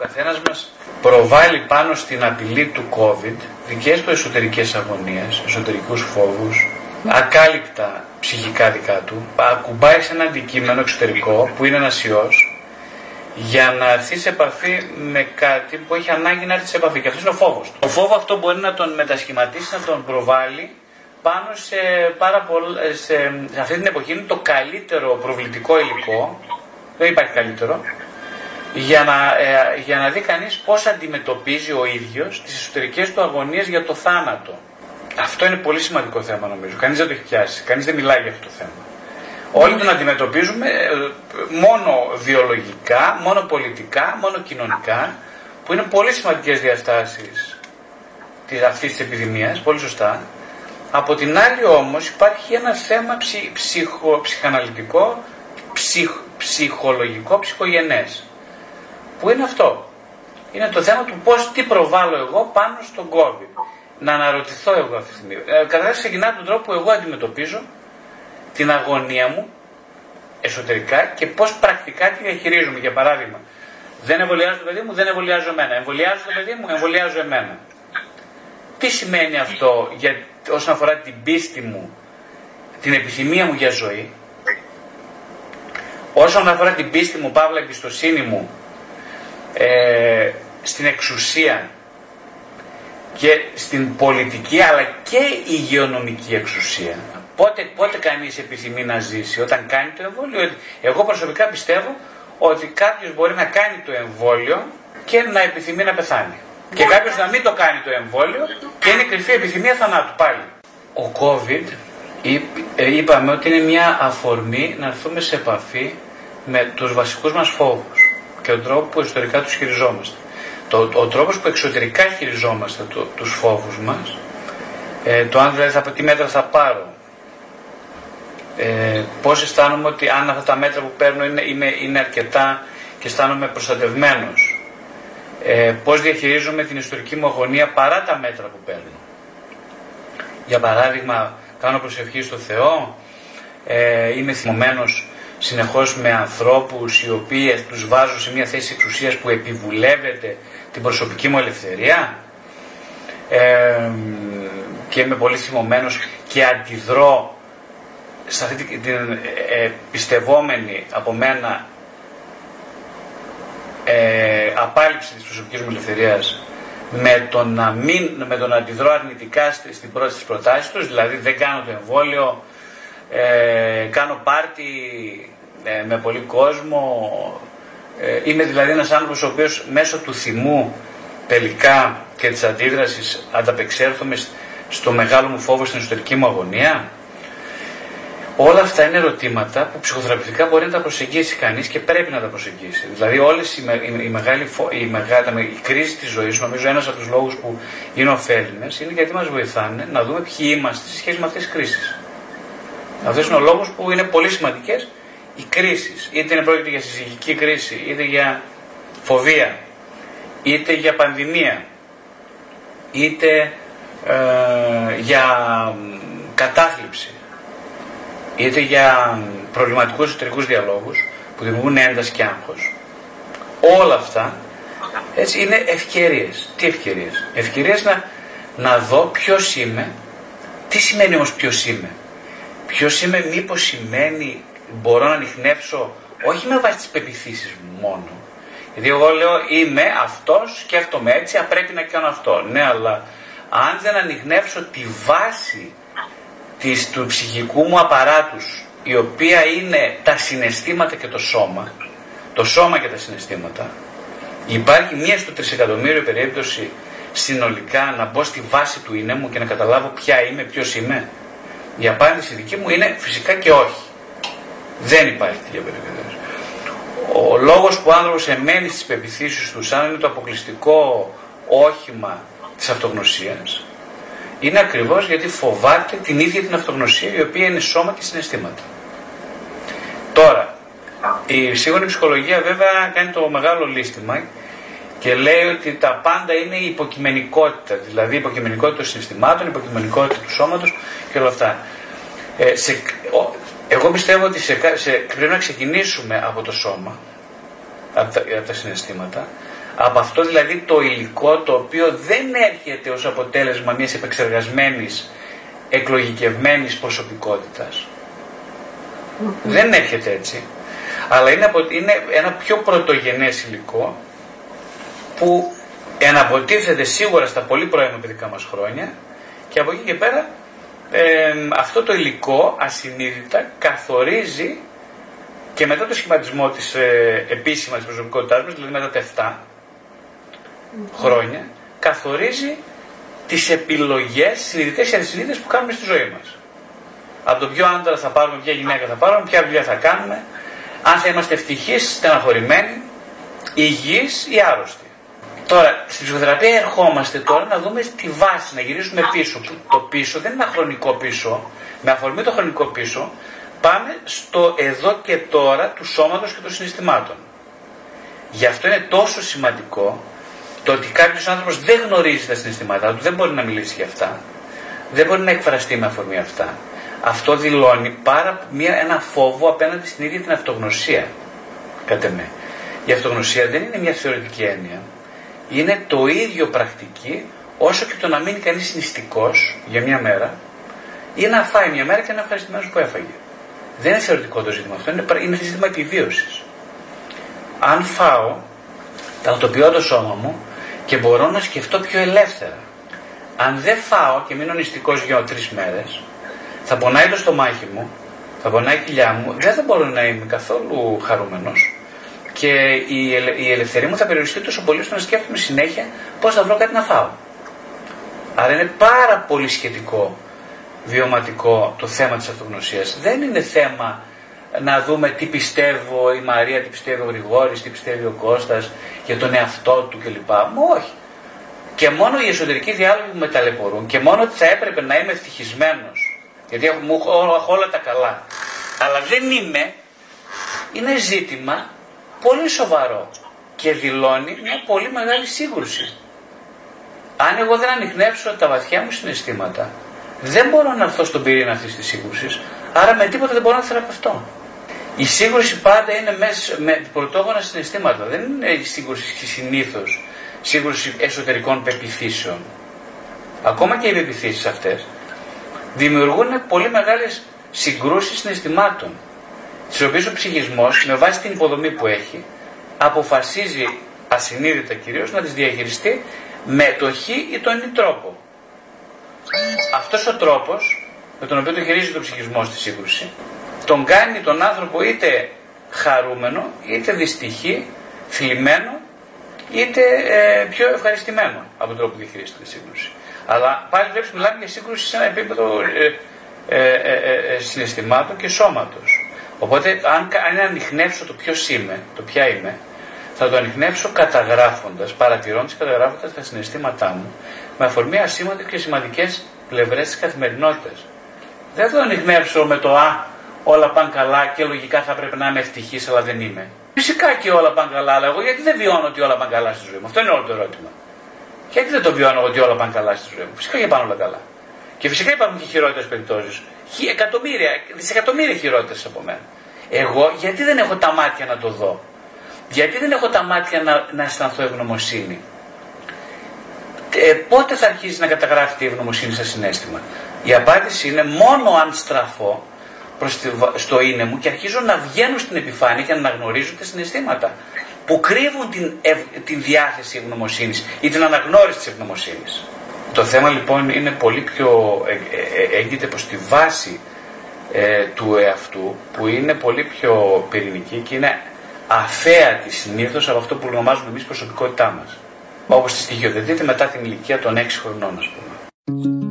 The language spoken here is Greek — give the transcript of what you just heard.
καθένας μας προβάλλει πάνω στην απειλή του COVID δικές του εσωτερικές αγωνίες, εσωτερικούς φόβους, ακάλυπτα ψυχικά δικά του, ακουμπάει σε ένα αντικείμενο εξωτερικό που είναι ένας ιός για να έρθει σε επαφή με κάτι που έχει ανάγκη να έρθει σε επαφή. Και αυτός είναι ο φόβος του. Ο φόβος αυτό μπορεί να τον μετασχηματίσει, να τον προβάλλει πάνω σε, πάρα σε, σε αυτή την εποχή. Είναι το καλύτερο προβλητικό υλικό, δεν υπάρχει καλύτερο, για να, ε, για να δει κανείς πώς αντιμετωπίζει ο ίδιος τις εσωτερικές του αγωνίες για το θάνατο. Αυτό είναι πολύ σημαντικό θέμα νομίζω. Κανείς δεν το έχει πιάσει. Κανείς δεν μιλάει για αυτό το θέμα. Όλοι τον αντιμετωπίζουμε ε, μόνο βιολογικά, μόνο πολιτικά, μόνο κοινωνικά, που είναι πολύ σημαντικές διαστάσεις αυτής της επιδημίας, πολύ σωστά. Από την άλλη όμως υπάρχει ένα θέμα ψυχ, ψυχο, ψυχαναλυτικό, ψυχ, ψυχολογικό, ψυχογενές. Που είναι αυτό; Είναι το θέμα του πώς, τι προβάλλω εγώ πάνω στον COVID. Να αναρωτηθώ εγώ αυτή τη στιγμή. Ε, Καταρχάς ξεκινά τον τρόπο που εγώ αντιμετωπίζω την αγωνία μου εσωτερικά και πώς πρακτικά τη διαχειρίζομαι. Για παράδειγμα, δεν εμβολιάζω το παιδί μου, δεν εμβολιάζω εμένα. Εμβολιάζω το παιδί μου, εμβολιάζω εμένα. Τι σημαίνει αυτό για, όσον αφορά την πίστη μου, την επιθυμία μου για ζωή, όσον αφορά την πίστη μου, παύλα εμπιστοσύνη μου, ε, στην εξουσία και στην πολιτική αλλά και υγειονομική εξουσία. Πότε, πότε κανείς επιθυμεί να ζήσει, όταν κάνει το εμβόλιο. Εγώ προσωπικά πιστεύω ότι κάποιος μπορεί να κάνει το εμβόλιο και να επιθυμεί να πεθάνει. Και κάποιος να μην το κάνει το εμβόλιο και είναι κρυφή επιθυμία θανάτου πάλι. Ο COVID ε, είπαμε ότι είναι μια αφορμή να έρθουμε σε επαφή με τους βασικούς μας φόβους και τον τρόπο που εσωτερικά τους χειριζόμαστε. Το, ο τρόπος που εξωτερικά χειριζόμαστε το, τους φόβους μας, ε, το αν δηλαδή θα, τι μέτρα θα πάρω, ε, πώς αισθάνομαι ότι αν αυτά τα μέτρα που παίρνω είναι, είναι, είναι αρκετά και αισθάνομαι προστατευμένος. Ε, πώς διαχειρίζομαι την ιστορική μου αγωνία παρά τα μέτρα που παίρνω. Για παράδειγμα, κάνω προσευχή στο Θεό, ε, είμαι θυμωμένος συνεχώς με ανθρώπους οι οποίοι τους βάζω σε μια θέση εξουσίας που επιβουλεύεται την προσωπική μου ελευθερία ε, και είμαι πολύ θυμωμένος και αντιδρώ σε αυτή την ε, πιστευόμενη από μένα ε, απάλληψη της προσωπικής μου ελευθερίας με το να, μην, με το να αντιδρώ αρνητικά στην πρώτη της προτάσεις τους, δηλαδή δεν κάνω το εμβόλιο, ε, κάνω πάρτι ε, με πολύ κόσμο, ε, είμαι δηλαδή ένας άνθρωπος ο οποίος μέσω του θυμού τελικά και της αντίδρασης ανταπεξέρχομαι στο μεγάλο μου φόβο στην εσωτερική μου αγωνία. Όλα αυτά είναι ερωτήματα που ψυχοθεραπευτικά μπορεί να τα προσεγγίσει κανείς και πρέπει να τα προσεγγίσει. Δηλαδή, όλες οι, οι, οι, μεγάλη, οι, μεγάλη, η κρίση της ζωής, νομίζω, ένας από τους λόγους που είναι ωφέλιμες είναι γιατί μας βοηθάνε να δούμε ποιοι είμαστε σε σχέση με αυτές τις κρίσεις. Αυτό είναι ο λόγος που είναι πολύ σημαντικές οι κρίσεις. Είτε είναι πρόκειται για συζυγική κρίση, είτε για φοβία, είτε για πανδημία, είτε ε, για κατάθλιψη είτε για προβληματικούς εσωτερικούς διαλόγους που δημιουργούν ένταση και άγχος. Όλα αυτά έτσι είναι ευκαιρίες. Τι ευκαιρίες; Ευκαιρίες να, να δω ποιος είμαι, τι σημαίνει όμως ποιος είμαι. Ποιος είμαι μήπως σημαίνει μπορώ να ανοιχνεύσω όχι με βάση τις πεπιθήσεις μου μόνο. Γιατί εγώ λέω είμαι αυτός, σκέφτομαι έτσι, πρέπει να κάνω αυτό. Ναι, αλλά αν δεν ανοιχνεύσω τη βάση της, του ψυχικού μου απαράτους η οποία είναι τα συναισθήματα και το σώμα το σώμα και τα συναισθήματα υπάρχει μία στο τρισεκατομμύριο περίπτωση συνολικά να μπω στη βάση του είναι μου και να καταλάβω ποια είμαι, ποιος είμαι; Η απάντηση δική μου είναι φυσικά και όχι δεν υπάρχει τέτοια περίπτωση ο λόγος που ο άνθρωπος εμένει στις πεπιθήσεις του σαν είναι το αποκλειστικό όχημα της αυτογνωσίας είναι ακριβώς γιατί φοβάται την ίδια την αυτογνωσία η οποία είναι σώμα και συναισθήματα. Τώρα, η σύγχρονη ψυχολογία βέβαια κάνει το μεγάλο λύστημα και λέει ότι τα πάντα είναι η υποκειμενικότητα, δηλαδή η υποκειμενικότητα των συναισθημάτων, η υποκειμενικότητα του σώματος και όλα αυτά. Ε, σε, εγώ πιστεύω ότι σε, σε, πρέπει να ξεκινήσουμε από το σώμα, από τα, από τα συναισθήματα, Από αυτό δηλαδή το υλικό το οποίο δεν έρχεται ως αποτέλεσμα μιας επεξεργασμένης εκλογικευμένης προσωπικότητας. Δεν έρχεται έτσι. Αλλά είναι, είναι ένα πιο πρωτογενές υλικό που εναποτίθεται σίγουρα στα πολύ πρώιμα παιδικά μας χρόνια και από εκεί και πέρα αυτό το υλικό ασυνείδητα καθορίζει και μετά το σχηματισμό της ε, επίσημας της προσωπικότητάς μας, δηλαδή μετά τα 7 χρόνια, καθορίζει τις επιλογές συνειδητές και ασυνείδητες που κάνουμε στη ζωή μας. Από το ποιο άντρα θα πάρουμε, ποια γυναίκα θα πάρουμε, ποια δουλειά θα κάνουμε, αν θα είμαστε ευτυχείς, στεναχωρημένοι, υγιείς ή άρρωστοι. Τώρα, στην ψυχοθεραπεία ερχόμαστε τώρα να δούμε τη βάση, να γυρίσουμε πίσω. Το πίσω δεν είναι ένα χρονικό πίσω. Με αφορμή το χρονικό πίσω, πάμε στο εδώ και τώρα του σώματος και των συναισθημάτων. Γι' αυτό είναι τόσο σημαντικό το ότι κάποιος άνθρωπος δεν γνωρίζει τα συναισθήματά του, δεν μπορεί να μιλήσει για αυτά, δεν μπορεί να εκφραστεί με αφορμή αυτά. Αυτό δηλώνει πάρα μια, ένα φόβο απέναντι στην ίδια την αυτογνωσία. Κατά με. Η αυτογνωσία δεν είναι μια θεωρητική έννοια είναι το ίδιο πρακτική όσο και το να μείνει κανείς νηστικός για μια μέρα ή να φάει μια μέρα και να είναι ευχαριστημένος που έφαγε. Δεν είναι θεωρητικό το ζήτημα αυτό, είναι, είναι ζήτημα επιβίωσης. Αν φάω, τακτοποιώ το σώμα μου και μπορώ να σκεφτώ πιο ελεύθερα. Αν δεν φάω και μείνω νηστικός για τρεις μέρες, θα πονάει το στομάχι μου, θα πονάει η κοιλιά μου, δεν θα μπορώ να είμαι καθόλου χαρούμενος και η, η ελευθερία μου θα περιοριστεί τόσο πολύ ώστε να σκέφτομαι συνέχεια πώς θα βρω κάτι να φάω. Άρα είναι πάρα πολύ σχετικό, βιωματικό το θέμα της αυτογνωσίας. Δεν είναι θέμα να δούμε τι πιστεύω η Μαρία, τι πιστεύει ο Γρηγόρης, τι πιστεύει ο Κώστας για τον εαυτό του κλπ. όχι. Και μόνο οι εσωτερικοί διάλογοι που με ταλαιπωρούν και μόνο ότι θα έπρεπε να είμαι ευτυχισμένος, γιατί έχω, έχω όλα τα καλά, αλλά δεν είμαι, είναι ζήτημα πολύ σοβαρό και δηλώνει μια πολύ μεγάλη σύγκρουση. Αν εγώ δεν ανοιχνεύσω τα βαθιά μου συναισθήματα, δεν μπορώ να έρθω στον πυρήνα αυτής της σύγκρουσης, άρα με τίποτα δεν μπορώ να θεραπευτώ. Η σύγκρουση πάντα είναι μέσα με πρωτόγωνα συναισθήματα. Δεν είναι η σύγκρουση συνήθως σύγκρουση εσωτερικών πεπιθήσεων. Ακόμα και οι πεπιθήσεις αυτές δημιουργούν πολύ μεγάλες συγκρούσεις συναισθημάτων τις οποίες ο ψυχισμός με βάση την υποδομή που έχει αποφασίζει ασυνείδητα κυρίως να τις διαχειριστεί με το χ ή τον ή τρόπο. Αυτός ο τρόπος με τον οποίο το χειρίζει το ψυχισμός στη σύγκρουση τον κάνει τον άνθρωπο είτε χαρούμενο, είτε δυστυχή, θλιμμένο, είτε ε, πιο ευχαριστημένο από τον τρόπο που διαχειρίζεται τη σύγκρουση. Αλλά πάλι βλέπεις μιλάμε για σύγκρουση σε ένα επίπεδο ε, ε, ε, ε συναισθημάτων και σώματος. Οπότε, αν, αν ανοιχνεύσω το ποιος είμαι, το ποια είμαι, θα το ανοιχνεύσω καταγράφοντας, παρατηρώντας και καταγράφοντας τα συναισθήματά μου με αφορμή ασήμαντες και σημαντικές πλευρές της καθημερινότητας. Δεν θα το ανοιχνεύσω με το Α, όλα πάνε καλά και λογικά θα πρέπει να είμαι ευτυχής, αλλά δεν είμαι. Φυσικά και όλα πάνε καλά, αλλά εγώ γιατί δεν βιώνω ότι όλα πάνε καλά στη ζωή μου; Αυτό είναι όλο το ερώτημα. Γιατί δεν το βιώνω ότι όλα πάνε καλά στη ζωή μου; Φυσικά και πάνε όλα καλά. Και φυσικά υπάρχουν και χειρότερες περιπτώσεις εκατομμύρια, δισεκατομμύρια χειρότερες από μένα. Εγώ γιατί δεν έχω τα μάτια να το δω; Γιατί δεν έχω τα μάτια να, να αισθανθώ ευγνωμοσύνη; Ε, πότε θα αρχίσει να καταγράφει η ευγνωμοσύνη σαν συνέστημα; Η απάντηση είναι μόνο αν στραφώ προς τη, στο είναι μου και αρχίζω να βγαίνω στην επιφάνεια και να αναγνωρίζω τα συναισθήματα που κρύβουν την, την διάθεση ευγνωμοσύνης ή την αναγνώριση της ευγνωμοσύνης. Το θέμα λοιπόν είναι πολύ πιο ε, ε, ε, έγκυται προς τη βάση του εαυτού που είναι πολύ πιο πυρηνική και είναι αφέατη συνήθως από αυτό που ονομάζουμε εμείς προσωπικότητά μας. Όπως τη στοιχειοθετείται μετά την ηλικία των 6 χρονών ας πούμε.